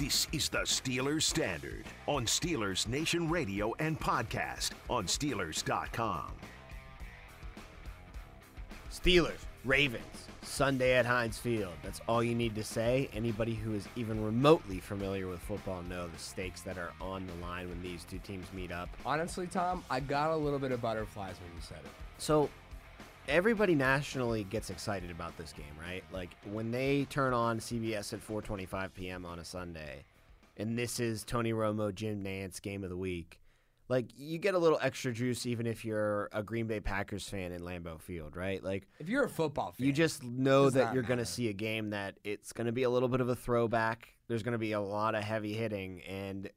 This is the Steelers Standard on Steelers Nation Radio and podcast on Steelers.com. Steelers, Ravens, Sunday at Heinz Field. That's all you need to say. Anybody who is even remotely familiar with football know the stakes that are on the line when these two teams meet up. Honestly, Tom, I got a little bit of butterflies when you said it. So everybody nationally gets excited about this game, right? Like when they turn on CBS at 4:25 p.m. on a Sunday, and this is Tony Romo, Jim Nantz game of the week. Like you get a little extra juice even if you're a Green Bay Packers fan in Lambeau Field, right? Like If you're a football fan, you just know that you're going to see a game that it's going to be a little bit of a throwback. There's going to be a lot of heavy hitting, and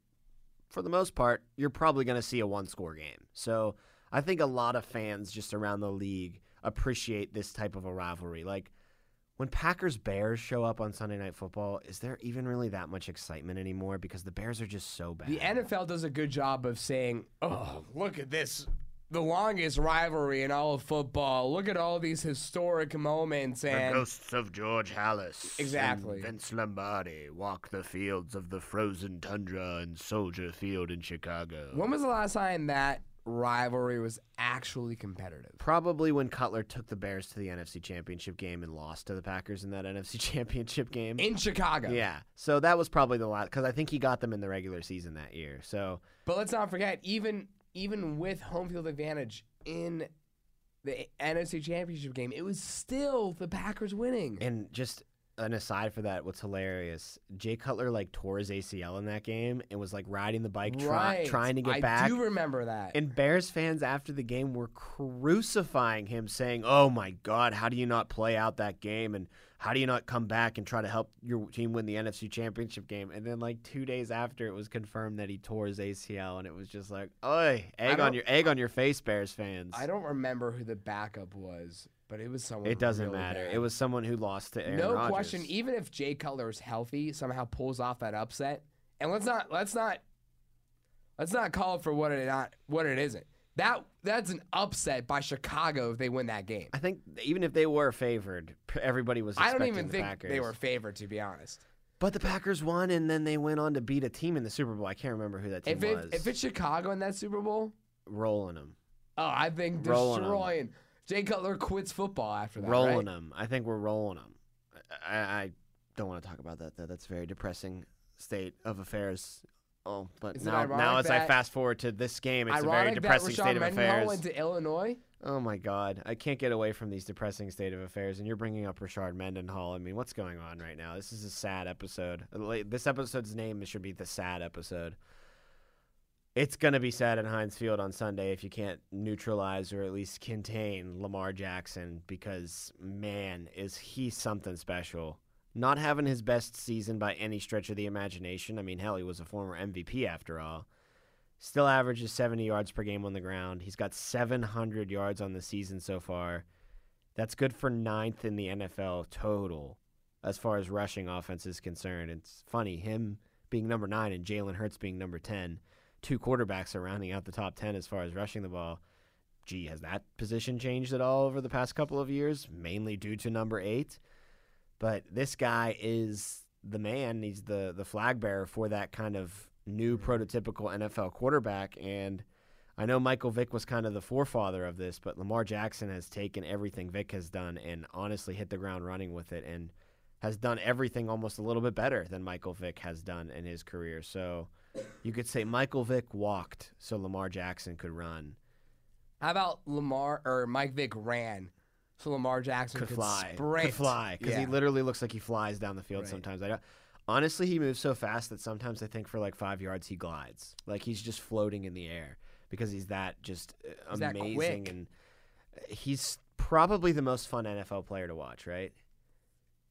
for the most part, you're probably going to see a one score game. So I think a lot of fans just around the league appreciate this type of a rivalry. Like when Packers Bears show up on Sunday Night Football, is there even really that much excitement anymore? Because the Bears are just so bad. the NFL does a good job of saying, "Oh, look at this." The longest rivalry in all of football. Look at all these historic moments, and ghosts of George Halas Exactly. and Vince Lombardi walk the fields of the frozen tundra and Soldier Field in Chicago. when was the last time that rivalry was actually competitive? Probably when Cutler took the Bears to the NFC Championship game and lost to the Packers in that NFC Championship game. In Chicago. yeah, so that was probably the last because I think he got them in the regular season that year. So But let's not forget, even even with home field advantage in the NFC Championship game, it was still the Packers winning. And just an aside for that, what's hilarious, Jay Cutler like tore his ACL in that game and was like riding the bike, try, right. trying to get I back. do remember that. And Bears fans after the game were crucifying him, saying, "Oh my God, how do you not play out that game? And how do you not come back and try to help your team win the NFC Championship game?" And then, like two days after, it was confirmed that he tore his ACL, and it was just like, "Oi, egg on your egg on your face, Bears fans." I don't remember who the backup was, but it was someone. It doesn't really matter. bad. It was someone who lost to Aaron no Rodgers. question. Even if Jay Cutler is healthy, somehow pulls off that upset, and let's not let's not let's not call it for what it not what it isn't. That that's an upset by Chicago if they win that game. I think even if they were favored, everybody was. I don't even the think Packers. they were favored, to be honest. But the Packers won, and then they went on to beat a team in the Super Bowl. I can't remember who that team If it, was. if it's Chicago in that Super Bowl, rolling them. oh, I think Rolling destroying. Jay Cutler quits football after that. rolling right? them. I think we're rolling them. I, I don't want to talk about that though. That's a very depressing state of affairs. Oh, but Is it now, ironic now as I fast forward to this game, it's a very depressing state of Mendenhall affairs. went to Illinois. oh my God, I can't get away from these depressing state of affairs. And you're bringing up Rashard Mendenhall. I mean, what's going on right now? This is a sad episode. This episode's name should be the sad episode. It's gonna be sad in Heinz Field on Sunday if you can't neutralize or at least contain Lamar Jackson because man, is he something special. Not having his best season by any stretch of the imagination. I mean, hell, he was a former MVP after all. Still averages 70 yards per game on the ground. He's got 700 yards on the season so far. That's good for ninth in the NFL total as far as rushing offense is concerned. It's funny, him being number nine and Jalen Hurts being number 10. Two quarterbacks are rounding out the top 10 as far as rushing the ball. Gee, has that position changed at all over the past couple of years? Mainly due to number eight. But this guy is the man. He's the, the flag bearer for that kind of new mm-hmm. prototypical NFL quarterback. And I know Michael Vick was kind of the forefather of this, but Lamar Jackson has taken everything Vick has done and honestly hit the ground running with it and has done everything almost a little bit better than Michael Vick has done in his career. So you could say Michael Vick walked so Lamar Jackson could run. How about Lamar or Mike Vick ran so Lamar Jackson Could could, fly. sprint? Could fly. Because he literally looks like he flies down the field Right. sometimes. I don't, honestly, he moves so fast that sometimes I think for like five yards he glides. Like he's just floating in the air because he's that just uh, He's that amazing. quick. And he's probably the most fun NFL player to watch, right?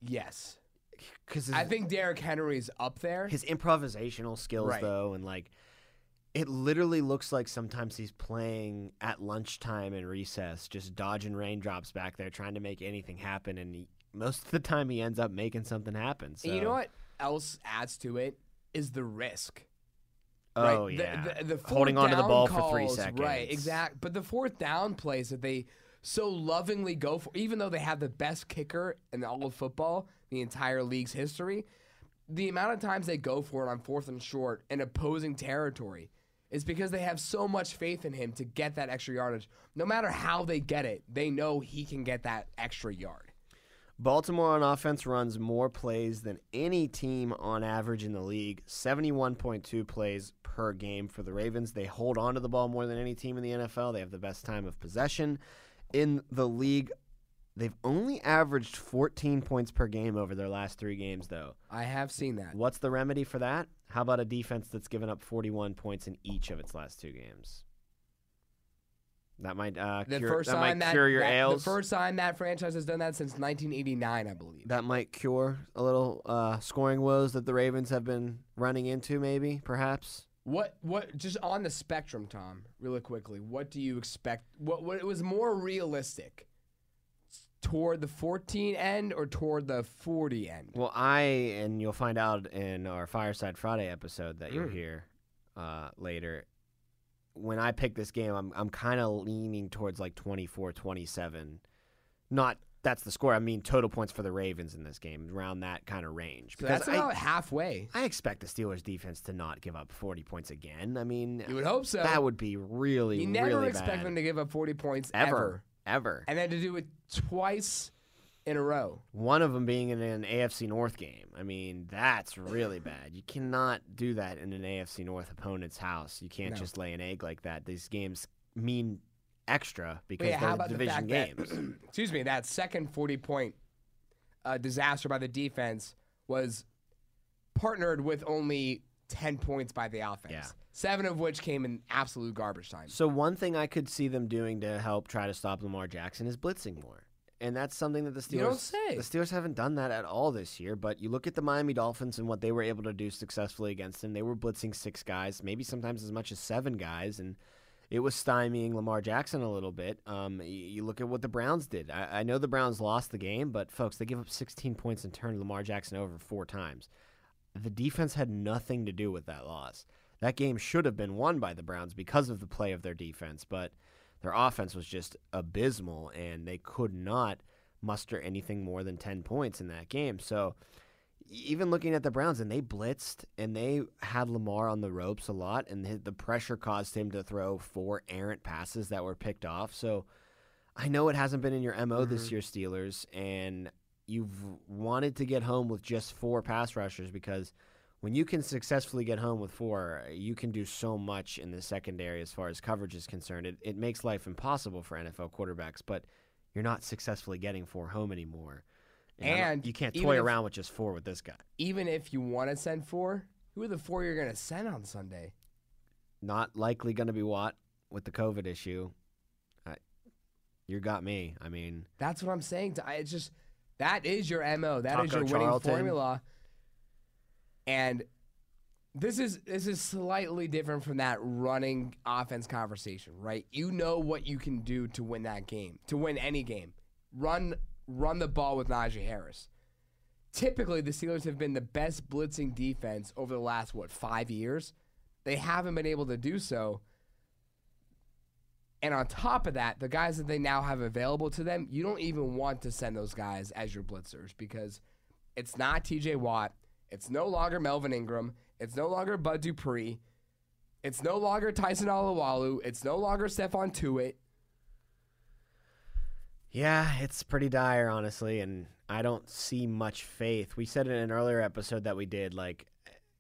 Yes. Because I think Derrick Henry's up there. his improvisational skills Right. though and like it literally looks like sometimes he's playing at lunchtime and recess just dodging raindrops back there trying to make anything happen and he, most of the time he ends up making something happen so And you know what else adds to it is the risk. oh right? yeah The, the, the holding fourth onto the down ball for three calls, seconds Right, exact. But the fourth down plays that they so lovingly go for, even though they have the best kicker in all of football, the entire league's history, the amount of times they go for it on fourth and short in opposing territory is because they have so much faith in him to get that extra yardage. No matter how they get it, they know he can get that extra yard. Baltimore on offense runs more plays than any team on average in the league 71.2 plays per game for the Ravens. They hold on to the ball more than any team in the NFL. They have the best time of possession in the league. They've only averaged 14 points per game over their last three games, though. I have seen that. What's the remedy for that? How about a defense that's given up 41 points in each of its last two games? That might uh, The cure, first that time might that, cure your that- ails. the first time that franchise has done that since 1989, I believe. that might cure a little uh, scoring woes that the Ravens have been running into, maybe, perhaps. What what just on the spectrum, Tom, really quickly, what do you expect what what was more realistic? Toward the 14 end or toward the 40 end? Well, I, and you'll find out in our Fireside Friday episode that you'll Mm. hear uh, later. When I pick this game, I'm, I'm kind of leaning towards like 24 27. Not that's the score. I mean, total points for the Ravens in this game, around that kind of range. So that's I, about halfway. I expect the Steelers defense to not give up 40 points again. I mean, You would hope so. that would be really, you never really expect bad. them to give up 40 points ever, ever. Ever. And then to do it twice in a row. One of them being in an AFC North game. I mean, that's really bad. You cannot do that in an AFC North opponent's house. You can't No. just lay an egg like that. These games mean extra because yeah, they're the division fact games. that, excuse me, that second 40 point uh, disaster by the defense was partnered with only 10 points by the offense. Yeah. Seven of which came in absolute garbage time. so one thing I could see them doing to help try to stop Lamar Jackson is blitzing more. And that's something that the Steelers You don't say. the Steelers haven't done that at all this year, but you look at the Miami Dolphins and what they were able to do successfully against them. They were blitzing six guys, maybe sometimes as much as seven guys and it was stymieing Lamar Jackson a little bit. Um, you, look at what the Browns did. I, I know the Browns lost the game, but folks, they give up 16 points and turned Lamar Jackson over four times. The defense had nothing to do with that loss. That game should have been won by the Browns because of the play of their defense, but their offense was just abysmal, and they could not muster anything more than 10 points in that game. So, even looking at the Browns, and they blitzed and they had Lamar on the ropes a lot, and the- the pressure caused him to throw four errant passes that were picked off. So, I know it hasn't been in your MO this mm-hmm. year, Steelers, and you've wanted to get home with just four pass rushers because when you can successfully get home with four, you can do so much in the secondary as far as coverage is concerned. It, it makes life impossible for NFL quarterbacks, but you're not successfully getting four home anymore. Don't- And you can't toy if- around with just four with this guy. Even if you want to send four, who are the four you're going to send on Sunday? Not likely going to be Watt with the COVID issue. I, you got me. I mean, That's what I'm saying. To, I- it's just that is your mo. That is Taco your winning Charlton. formula. And this is this is slightly different from that running offense conversation, right? You know what you can do to win that game, to win any game. Run run the ball with Najee Harris. Typically, the Steelers have been the best blitzing defense over the last what five years. They haven't been able to do so. And on top of that, the guys that they now have available to them, you don't even want to send those guys as your blitzers because it's not TJ Watt. It's no longer Melvin Ingram. It's no longer Bud Dupree. It's no longer Tyson Alualu. It's no longer Stephon Tuitt. Yeah, it's pretty dire, honestly, and I don't see much faith. We said in an earlier episode that we did, like,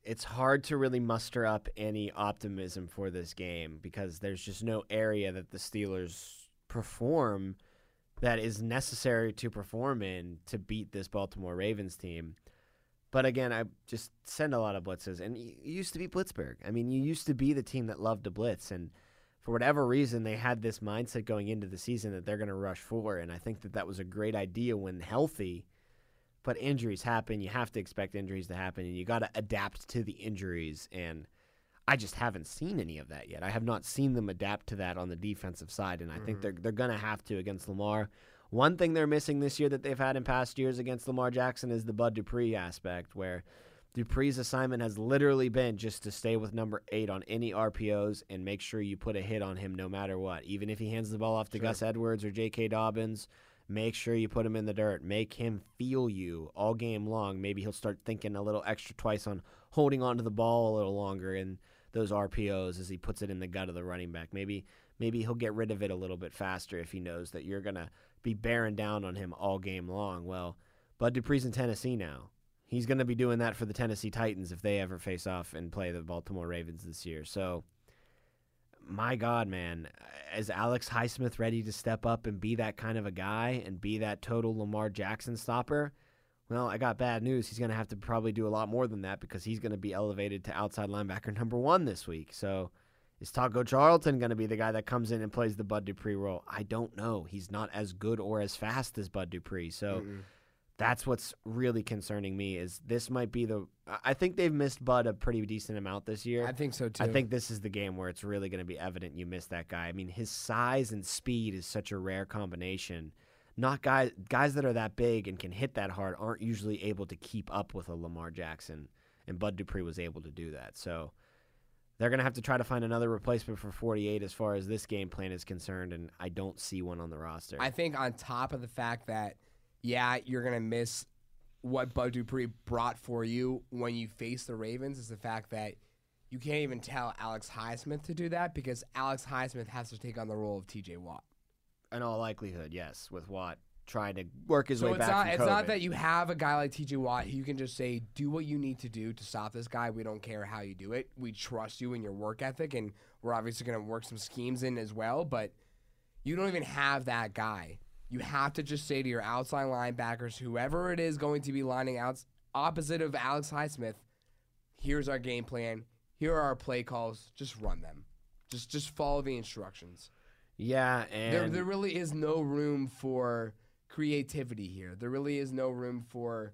it's hard to really muster up any optimism for this game because there's just no area that the Steelers perform that is necessary to perform in to beat this Baltimore Ravens team. But again, I just send a lot of blitzes, and you used to be Blitzburg. I mean, you used to be the team that loved to blitz, and for whatever reason, they had this mindset going into the season that they're going to rush four, and I think that that was a great idea when healthy. But injuries happen. You have to expect injuries to happen, and you got to adapt to the injuries. And I just haven't seen any of that yet. I have not seen them adapt to that on the defensive side, and I think mm-hmm. they're they're going to have to against Lamar. One thing they're missing this year that they've had in past years against Lamar Jackson is the Bud Dupree aspect, where Dupree's assignment has literally been just to stay with number eight on any RPOs and make sure you put a hit on him no matter what. Even if he hands the ball off to Gus Edwards or J.K. Dobbins, Make sure you put him in the dirt. Make him feel you all game long. Maybe he'll start thinking a little extra twice on holding onto the ball a little longer in those RPOs as he puts it in the gut of the running back. Maybe maybe he'll get rid of it a little bit faster if he knows that you're gonna be bearing down on him all game long. Well, Bud Dupree's in Tennessee now. He's to be doing that for the Tennessee Titans if they ever face off and play the Baltimore Ravens this year. So, my God, man, is Alex Highsmith ready to step up and be that kind of a guy and be that total Lamar Jackson stopper? Well, I got bad news. He's going to have to probably do a lot more than that because he's going to be elevated to outside linebacker number one this week. So, is Taco Charlton going to be the guy that comes in and plays the Bud Dupree role? I don't know. He's not as good or as fast as Bud Dupree. So, Mm-mm that's what's really concerning me is this might be the I think they've missed Bud a pretty decent amount this year. I think so too. I think this is the game where it's really going to be evident you missed that guy. I mean, his size and speed is such a rare combination. Not guys guys that are that big and can hit that hard aren't usually able to keep up with a Lamar Jackson, and Bud Dupree was able to do that. So they're going to have to try to find another replacement for 48 as far as this game plan is concerned, and I don't see one on the roster. I think on top of the fact that – yeah, you're gonna miss what Bud Dupree brought for you when you face the Ravens is the fact that you can't even tell Alex Highsmith to do that because Alex Highsmith has to take on the role of T.J. Watt. In all likelihood, yes, with Watt trying to work his so way it's back. Not, it's COVID. not that you have a guy like T.J. Watt who you can just say, "Do what you need to do to stop this guy. We don't care how you do it. We trust you and your work ethic, and we're obviously going to work some schemes in as well." But you don't even have that guy. You have to just say to your outside linebackers, whoever it is going to be lining out opposite of Alex Highsmith, here's our game plan. Here are our play calls. Just run them. Just just follow the instructions. Yeah, and there there really is no room for creativity here. There really is no room for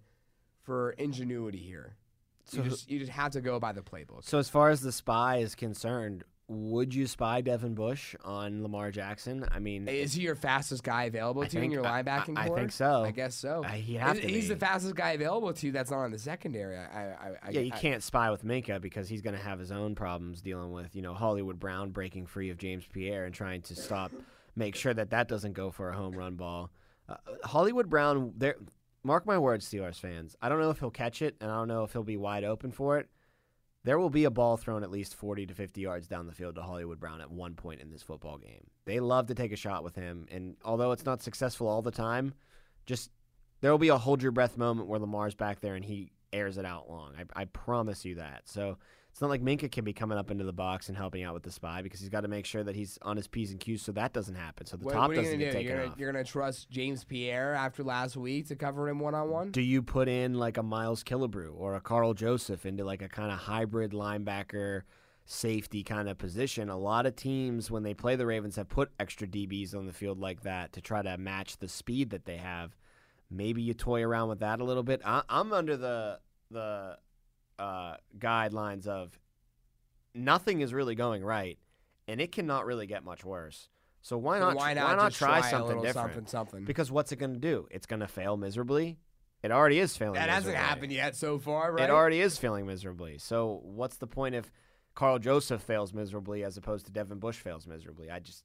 for ingenuity here. So you just you just have to go by the playbook. So as far as the spy is concerned, would you spy Devin Bush on Lamar Jackson? I mean, is he your fastest guy available to you in your linebacking I? I think so. I guess so. Uh, he has he's, he's the fastest guy available to you. That's not on the secondary. I, I, yeah, you can't spy with Minkah because he's going to have his own problems dealing with you know Hollywood Brown breaking free of James Pierre and trying to stop, make sure that that doesn't go for a home run ball. Uh, Hollywood Brown, there. Mark my words, Steelers fans. I don't know if he'll catch it, and I don't know if he'll be wide open for it there will be a ball thrown at least 40 to 50 yards down the field to Hollywood Brown at one point in this football game. They love to take a shot with him, and although it's not successful all the time, just there will be a hold your breath moment where Lamar's back there and he airs it out long. I, I promise you that. So it's not like Minkah can be coming up into the box and helping out with the spy because he's got to make sure that he's on his P's and Q's so that doesn't happen. So the what, top what doesn't get do? taken you're off. Gonna, you're going to trust James Pierre after last week to cover him one on one? Do you put in like a Miles Killebrew or a Karl Joseph into like a kind of hybrid linebacker safety kind of position? A lot of teams, when they play the Ravens, have put extra DBs on the field like that to try to match the speed that they have. Maybe you toy around with that a little bit. I, I'm under the the uh, guidelines of nothing is really going right, and it cannot really get much worse. So why not? Why not, why not try, try, something different? Something, something. Because what's it going to do? It's going to fail miserably. It already is failing. That miserably. hasn't happened yet so far, right? It already is failing miserably. So what's the point if Karl Joseph fails miserably as opposed to Devin Bush fails miserably? I just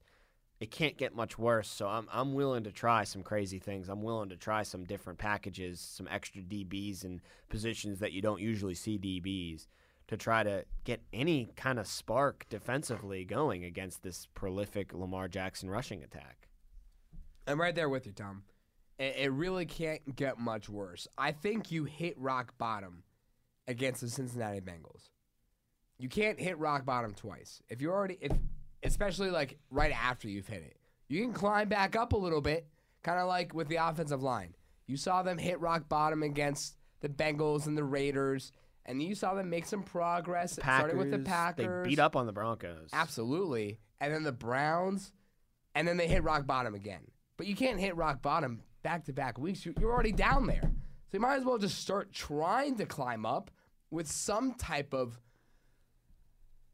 it can't get much worse. So I'm I'm willing to try some crazy things. I'm willing to try some different packages, some extra DBs and positions that you don't usually see DBs to try to get any kind of spark defensively going against this prolific Lamar Jackson rushing attack. I'm right there with you, Tom. It, it really can't get much worse. I think you hit rock bottom against the Cincinnati Bengals. You can't hit rock bottom twice. If you're already, if especially like right after you've hit it, you can climb back up a little bit, kind of like with the offensive line. You saw them hit rock bottom against the Bengals and the Raiders and you saw them make some progress. Packers, starting with the Packers, they beat up on the Broncos. Absolutely, and then the Browns, and then they hit rock bottom again. But you can't hit rock bottom back to back weeks. You're already down there, so you might as well just start trying to climb up with some type of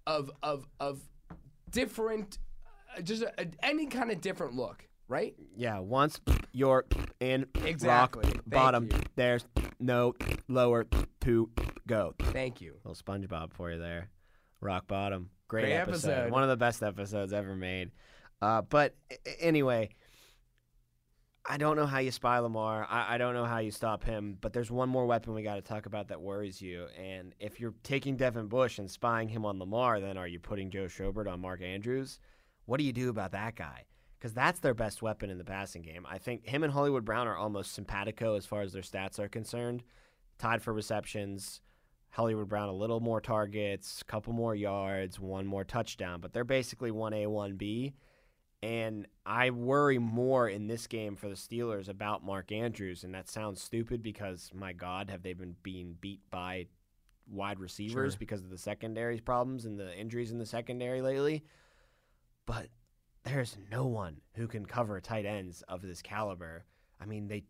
of of of different, uh, just a, a, any kind of different look right? Yeah, once you're in exactly. rock bottom, you. there's no lower to go. Thank you. Little SpongeBob for you there. Rock bottom. Great, Great episode. episode. One of the best episodes ever made. Uh, but anyway, I don't know how you spy Lamar. I, I don't know how you stop him. But there's one more weapon we got to talk about that worries you. And if you're taking Devin Bush and spying him on Lamar, then are you putting Joe Schobert on Mark Andrews? What do you do about that guy? Because that's their best weapon in the passing game. I think him and Hollywood Brown are almost simpatico as far as their stats are concerned. Tied for receptions. Hollywood Brown a little more targets, couple more yards, one more touchdown, but they're basically 1A, 1B. And I worry more in this game for the Steelers about Mark Andrews. And that sounds stupid because, my God, have they been being beat by wide receivers Sure. because of the secondary's problems and the injuries in the secondary lately? But there's no one who can cover tight ends of this caliber. I mean, they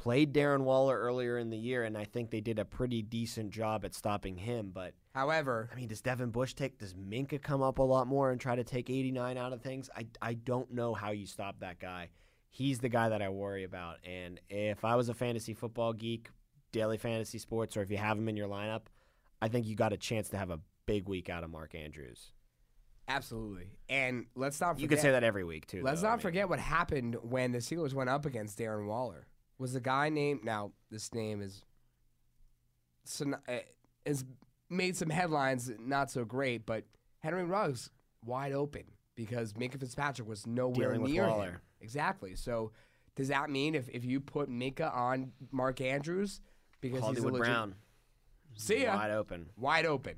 played Darren Waller earlier in the year, and I think they did a pretty decent job at stopping him. But However, I mean, does Devin Bush take? Does Minkah come up a lot more and try to take 89 out of things? I I don't know how you stop that guy. He's the guy that I worry about. And if I was a fantasy football geek, daily fantasy sports, or if you have him in your lineup, I think you got a chance to have a big week out of Mark Andrews. absolutely. And let's not forget. You could say that every week too. Let's though. I not mean, forget what happened when the Steelers went up against Darren Waller. Was the guy named now? This name is so eh, has made some headlines, not so great, but Henry Ruggs wide open because Minkah Fitzpatrick was nowhere Dealing near him. Exactly. So does that mean if, if you put Minkah on Mark Andrews because Hollywood he's a legit, Brown, see ya wide open. wide open?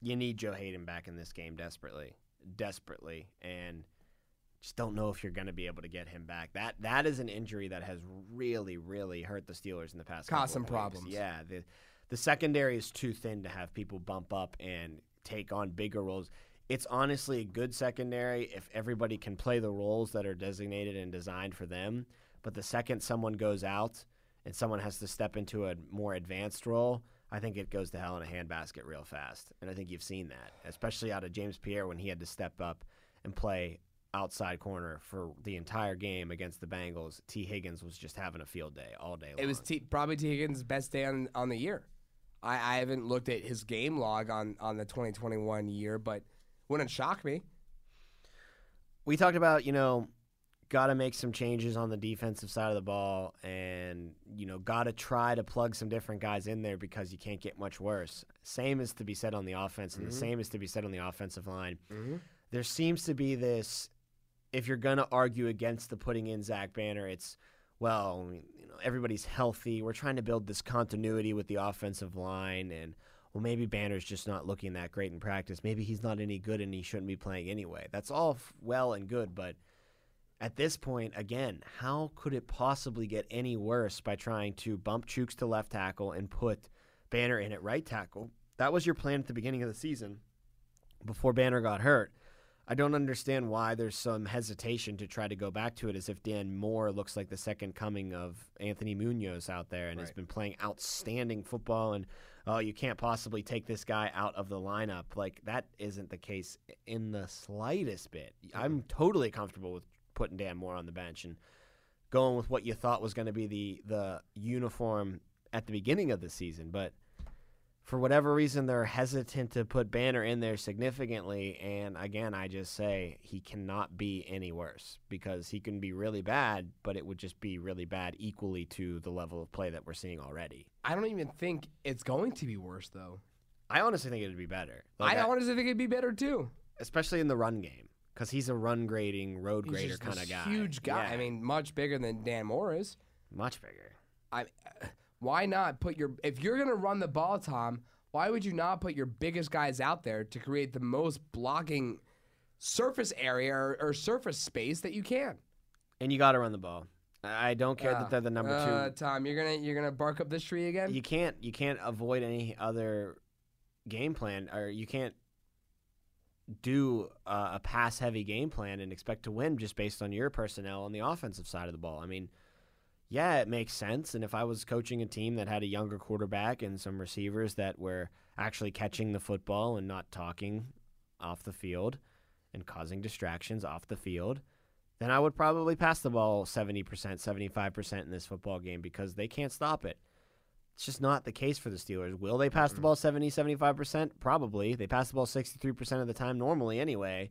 You need Joe Haden back in this game desperately, desperately, and just don't know if you're going to be able to get him back. That that is an injury that has really, really hurt the Steelers in the past. Caused some weeks. problems. Yeah, the the secondary is too thin to have people bump up and take on bigger roles. It's honestly a good secondary if everybody can play the roles that are designated and designed for them. But the second someone goes out and someone has to step into a more advanced role, I think it goes to hell in a handbasket real fast. And I think you've seen that, especially out of James Pierre when he had to step up and play outside corner for the entire game against the Bengals. Tee Higgins was just having a field day all day long. It was T- probably Tee Higgins' best day on, on the year. I, I haven't looked at his game log on, on the 2021 year, but wouldn't shock me. we talked about you know got to make some changes on the defensive side of the ball and you know got to try to plug some different guys in there because you can't get much worse same is to be said on the offense and the mm-hmm. same is to be said on the offensive line mm-hmm. there seems to be this if you're going to argue against the putting in Zach Banner it's well you know everybody's healthy we're trying to build this continuity with the offensive line and well, maybe Banner's just not looking that great in practice. Maybe he's not any good and he shouldn't be playing anyway. That's all f- well and good, but at this point, again, how could it possibly get any worse by trying to bump Chooks to left tackle and put Banner in at right tackle? That was your plan at the beginning of the season before Banner got hurt. I don't understand why there's some hesitation to try to go back to it as if Dan Moore looks like the second coming of Anthony Munoz out there and has been playing outstanding football and oh you can't possibly take this guy out of the lineup. Like that isn't the case in the slightest bit. I'm totally comfortable with putting Dan Moore on the bench and going with what you thought was going to be the the uniform at the beginning of the season, but for whatever reason they're hesitant to put Banner in there significantly and again I just say he cannot be any worse because he can be really bad but it would just be really bad equally to the level of play that we're seeing already. I don't even think it's going to be worse, though. I honestly think it would be better. Like, I honestly think it'd be better, too. especially in the run game cuz he's a run grading, road He's grader kind of guy. huge guy. Yeah, I mean, much bigger than Dan Moore is. much bigger. I, why not put your if you're gonna run the ball, Tom? Why would you not put your biggest guys out there to create the most blocking surface area or, or surface space that you can? And you got to run the ball. I don't care Uh, that they're the number 2 uh, Tom, you're gonna you're gonna bark up this tree again. you can't you can't avoid any other game plan or you can't do uh, a pass heavy game plan and expect to win just based on your personnel on the offensive side of the ball. I mean, yeah, it makes sense. And if I was coaching a team that had a younger quarterback and some receivers that were actually catching the football and not talking off the field and causing distractions off the field, then I would probably pass the ball 70%, 75% in this football game because they can't stop it. It's just not the case for the Steelers. Will they pass the mm-hmm. ball 70, 75%? Probably. They pass the ball 63% of the time normally anyway.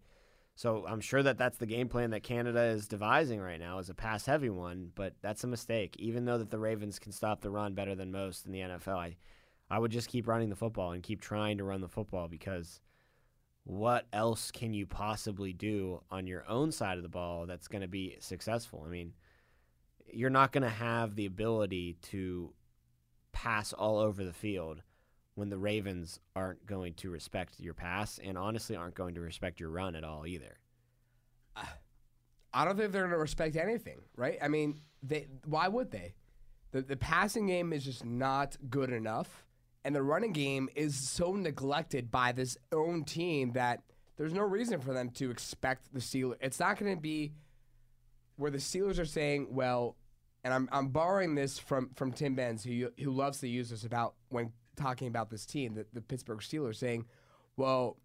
So I'm sure that that's the game plan that Canada is devising right now is a pass heavy one, but that's a mistake. Even though that the Ravens can stop the run better than most in the NFL, I I would just keep running the football and keep trying to run the football because what else can you possibly do on your own side of the ball that's going to be successful? I mean, you're not going to have the ability to pass all over the field when the Ravens aren't going to respect your pass and honestly aren't going to respect your run at all either. I don't think they're going to respect anything, right? I mean, they why would they? The the passing game is just not good enough, and the running game is so neglected by this own team that there's no reason for them to expect the Steelers. It's not going to be where the Steelers are saying, well, and I'm I'm borrowing this from from Tim Benz, who who loves to use this about when talking about this team, the, the Pittsburgh Steelers, saying, well,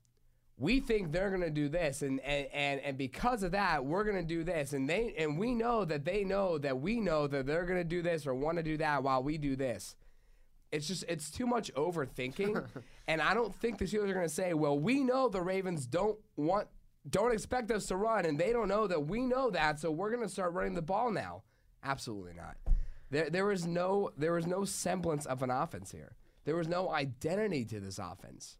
we think they're going to do this and, and and and because of that we're going to do this. And they and we know that they know that we know that they're going to do this or want to do that while we do this. It's just it's too much overthinking. And i don't think the steelers are going to say well we know the ravens don't want don't expect us to run and they don't know that we know that so we're going to start running the ball now. Absolutely not. There there was no there was no semblance of an offense here there was no identity to this offense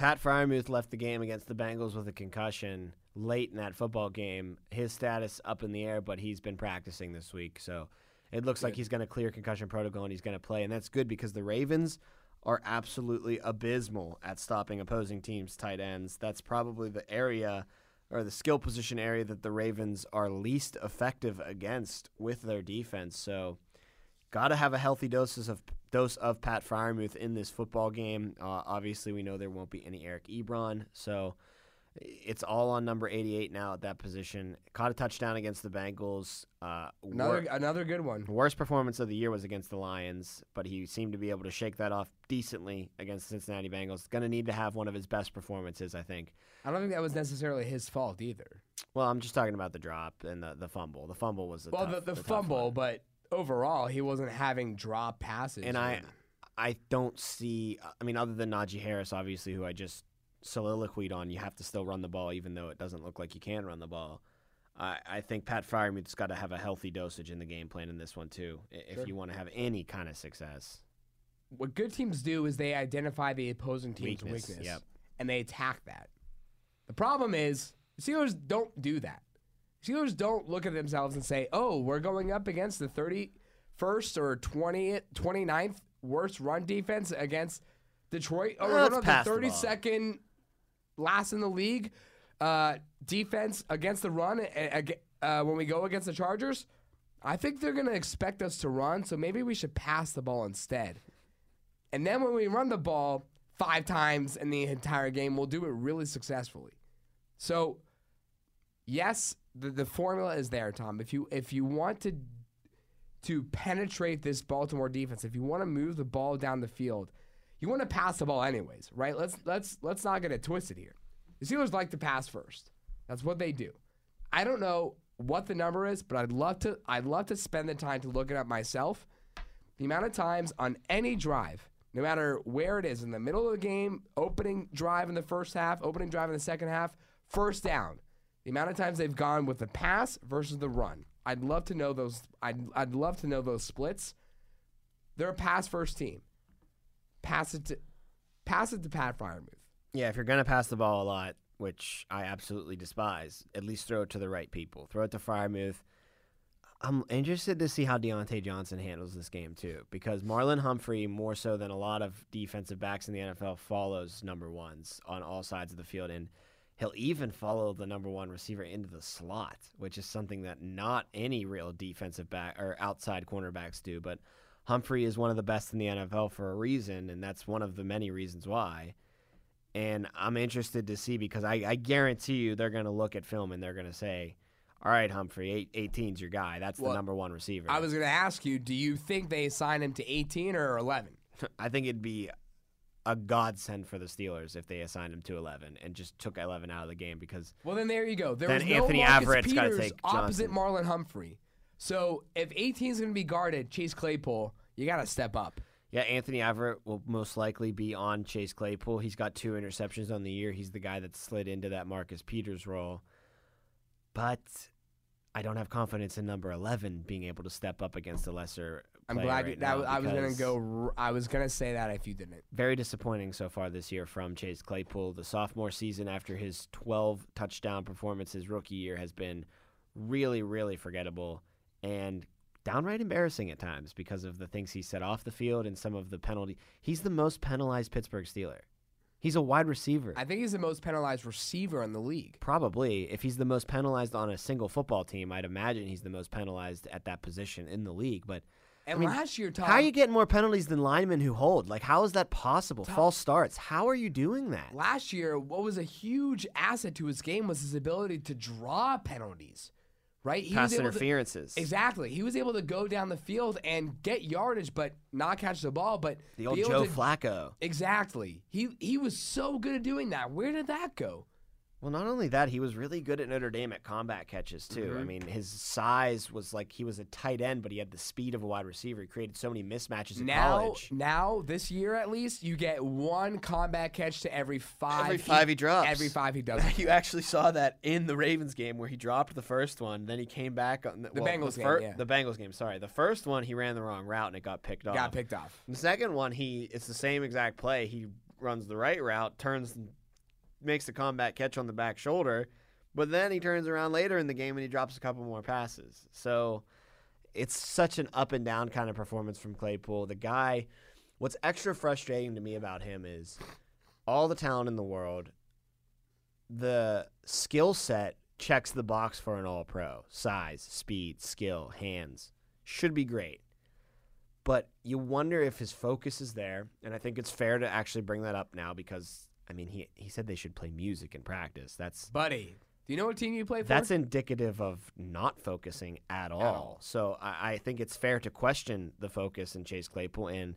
Pat Freiermuth left the game against the Bengals with a concussion late in that football game. His status up in the air, but he's been practicing this week, so it looks like he's going to clear concussion protocol and he's going to play, and that's good because the Ravens are absolutely abysmal at stopping opposing teams' tight ends. That's probably the area or the skill position area that the Ravens are least effective against with their defense. So, got to have a healthy doses of dose of Pat Freiermuth in this football game. Uh, obviously, we know there won't be any Eric Ebron, so it's all on number 88 now at that position. Caught a touchdown against the Bengals. Uh, another wor- another good one worst performance of the year was against the Lions, but he seemed to be able to shake that off decently against the Cincinnati Bengals. Going to need to have one of his best performances, I think. I don't think that was necessarily his fault either. Well, I'm just talking about the drop and the, the fumble. The fumble was the well, tough, the, the, tough fumble, but overall, he wasn't having drop passes. and I, I don't see. I mean, other than Najee Harris, obviously, who I just soliloquied on, you have to still run the ball, even though it doesn't look like you can run the ball. I, I think Pat Freiermuth's got to have a healthy dosage in the game plan in this one too, if Sure. you want to have any kind of success. what good teams do is they identify the opposing team's Weakness, weakness, yep. and they attack that. The problem is the Steelers don't do that. Steelers don't look at themselves and say, "Oh, we're going up against the 31st or 20th, 29th worst run defense against Detroit. Oh, we're going up the the 32nd last in the league uh, defense against the run uh, when we go against the Chargers." I think they're going to expect us to run, so maybe we should pass the ball instead. And then when we run the ball five times in the entire game, we'll do it really successfully. So, yes, the, the formula is there, Tom. If you if you want to to penetrate this Baltimore defense, if you want to move the ball down the field, you want to pass the ball anyways, right? Let's let's let's not get it twisted here. The Steelers like to pass first. That's what they do. I don't know what the number is, but I'd love to I'd love to spend the time to look it up myself. The amount of times on any drive, no matter where it is, in the middle of the game, opening drive in the first half, opening drive in the second half, first down. The amount of times they've gone with the pass versus the run. I'd love to know those. I'd, I'd love to know those splits. They're a pass first team. Pass it to, pass it to Pat Freiermuth. Yeah, if you're gonna pass the ball a lot, which I absolutely despise, at least throw it to the right people. Throw it to Freiermuth. I'm interested to see how Diontae Johnson handles this game too, because Marlon Humphrey, more so than a lot of defensive backs in the NFL, follows number ones on all sides of the field, and he'll even follow the number one receiver into the slot, which is something that not any real defensive back or outside cornerbacks do. But Humphrey is one of the best in the NFL for a reason, and that's one of the many reasons why. And I'm interested to see because I, I guarantee you they're going to look at film and they're going to say, all right, Humphrey, eight, 18's your guy. That's Well, the number one receiver. I was going to ask you, do you think they assign him to 18 or 11? I think it'd be a godsend for the Steelers if they assigned him to 11 and just took 11 out of the game because Well, then there you go. There Then was no Anthony Averett's gotta Peters take opposite Johnson. Marlon Humphrey. So if 18 is going to be guarded, Chase Claypool, you got to step up. Yeah, Anthony Averett will most likely be on Chase Claypool. He's got two interceptions on the year. He's the guy that slid into that Marcus Peters role. but I don't have confidence in number 11 being able to step up against a lesser. I'm glad right you, that I was gonna go. I was gonna say that if you didn't. Very disappointing so far this year from Chase Claypool. The sophomore season after his 12 touchdown performance his rookie year has been really, really forgettable and downright embarrassing at times because of the things he said off the field and some of the penalty. He's the most penalized Pittsburgh Steeler. He's a wide receiver. I think he's the most penalized receiver in the league. Probably. If he's the most penalized on a single football team, I'd imagine he's the most penalized at that position in the league. But And mean, last year, Tom, how are you getting more penalties than linemen who hold? Like, how is that possible? Tom- False starts. How are you doing that? last year, what was a huge asset to his game was his ability to draw penalties. Right? He Pass able to- interferences. Exactly. He was able to go down the field and get yardage, but not catch the ball. But The old Joe to- Flacco. Exactly. He he was so good at doing that. Where did that go? Well, not only that, he was really good at Notre Dame at combat catches too. I Mhm. mean, his size was like he was a tight end, but he had the speed of a wide receiver. He created so many mismatches in now, college. now this year at least, you get one combat catch to every five. Every five he drops. Every five he does. You actually saw that in the Ravens game where he dropped the first one, then he came back on the, The well, Bengals the game, yeah. The Bengals game, sorry. The first one he ran the wrong route and it got picked off. Got picked off. The second one, he it's the same exact play. He runs the right route, turns, and makes the combat catch on the back shoulder, but then he turns around later in the game and he drops a couple more passes. So it's such an up and down kind of performance from Claypool. The guy, what's extra frustrating to me about him is all the talent in the world. The skill set checks the box for an all pro size, speed, skill, hands. Should be great but you wonder if his focus is there and i think it's fair to actually bring that up now because i mean he, he said they should play music in practice. That's Buddy, do you know what team you play for? that's indicative of not focusing at all, all. so I, I think it's fair to question the focus in chase claypool and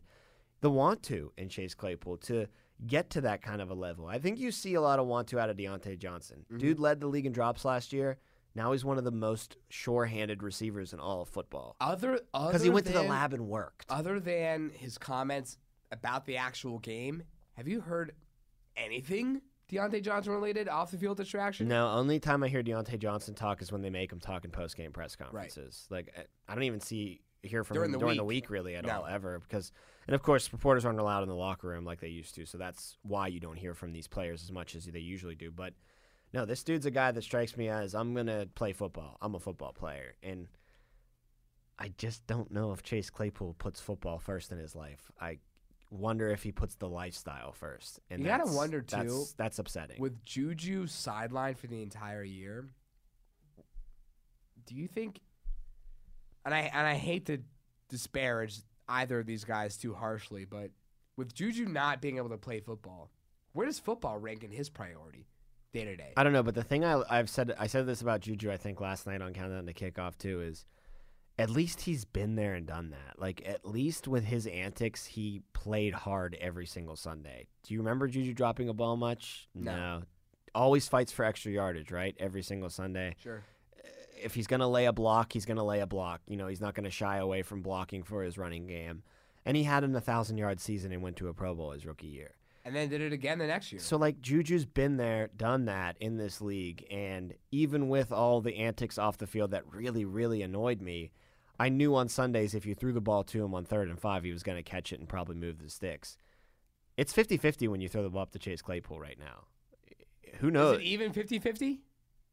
the want to in chase claypool to get to that kind of a level. I think you see a lot of want to out of Diontae johnson. Mm-hmm. dude led the league in drops last year. Now he's one of the most sure-handed receivers in all of football. Other because he went to the lab and worked. Other than his comments about the actual game, have you heard anything Diontae Johnson related off the field distraction? No, only time I hear Diontae Johnson talk is when they make him talk in post game press conferences. Like I- don't even see hear from During him the during the week. week really at No. all ever because and of course reporters aren't allowed in the locker room like they used to, so that's why you don't hear from these players as much as they usually do. But no, this dude's a guy that strikes me as I'm gonna play football. I'm a football player, and I just don't know if Chase Claypool puts football first in his life. I wonder if he puts the lifestyle first. And You gotta that's- wonder, too, That's, that's upsetting. With Juju sidelined for the entire year, do you think? And I and I hate to disparage either of these guys too harshly, but with Juju not being able to play football, where does football rank in his priority day to day? I don't know, but the thing I, I've said, I said this about Juju, I think last night on Countdown to Kickoff too, is at least he's been there and done that. Like at least with his antics, he played hard every single Sunday. Do you remember Juju dropping a ball much? No. Always fights for extra yardage, right? Every single Sunday. Sure. If he's gonna lay a block, he's gonna lay a block. You know, he's not gonna shy away from blocking for his running game. And he had an 1,000 yard season and went to a Pro Bowl his rookie year. And then did it again the next year. So like Juju's been there, done that in this league, and even with all the antics off the field that really, really annoyed me, I knew on Sundays if you threw the ball to him on third and five, he was going to catch it and probably move the sticks. It's 50-50 when you throw the ball up to Chase Claypool right now. Who knows? it even 50-50?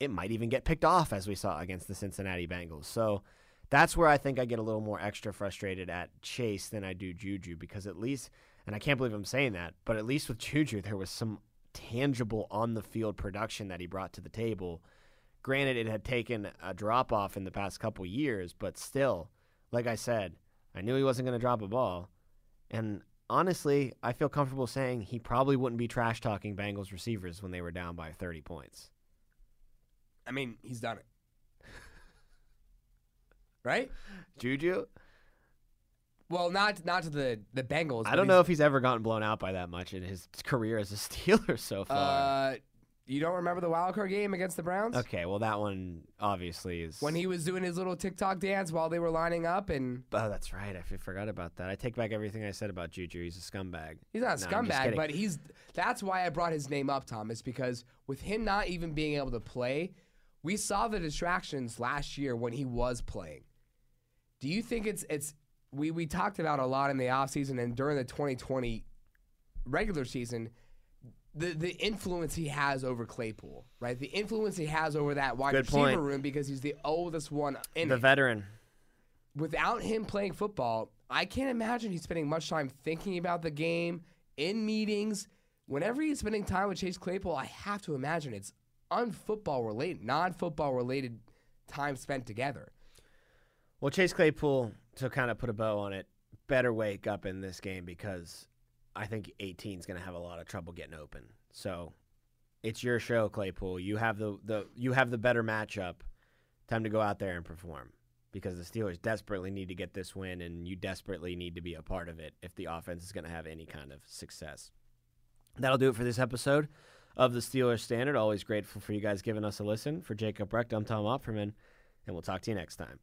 it might even get picked off as we saw against the Cincinnati Bengals. So that's where I think I get a little more extra frustrated at Chase than I do Juju because at least, and I can't believe I'm saying that, but at least with Juju, there was some tangible on the field production that he brought to the table. Granted, it had taken a drop off in the past couple years, but still, like I said, I knew he wasn't going to drop a ball. And honestly, I feel comfortable saying he probably wouldn't be trash talking Bengals receivers when they were down by 30 points. I mean, he's done it. right? Juju? Well, not not to the the Bengals. I don't know if he's ever gotten blown out by that much in his career as a Steeler so far. Uh, you don't remember the wild card game against the Browns? okay, well that one obviously is. When he was doing his little TikTok dance while they were lining up, and oh, that's right. I forgot about that. I take back everything I said about Juju. He's a scumbag. he's not a No, I'm just scumbag, kidding. but he's. That's why I brought his name up, Thomas, because with him not even being able to play, We saw the distractions last year when he was playing. Do you think it's it's we we talked about a lot in the offseason and during the 2020 regular season the the influence he has over Claypool, right? The influence he has over that wide Good receiver point. room because he's the oldest one in The it. veteran. Without him playing football, I can't imagine he's spending much time thinking about the game in meetings. Whenever he's spending time with Chase Claypool, I have to imagine it's unfootball related, non-football related time spent together. Well, Chase Claypool, to kind of put a bow on it, better wake up in this game because I think 18 is going to have a lot of trouble getting open. So it's your show, Claypool. You have the, the you have the better matchup. Time to go out there and perform because the Steelers desperately need to get this win, and you desperately need to be a part of it if the offense is going to have any kind of success. That'll do it for this episode of the Steelers Standard. Always grateful for you guys giving us a listen. For Jacob Recht, I'm Tom Opferman, and we'll talk to you next time.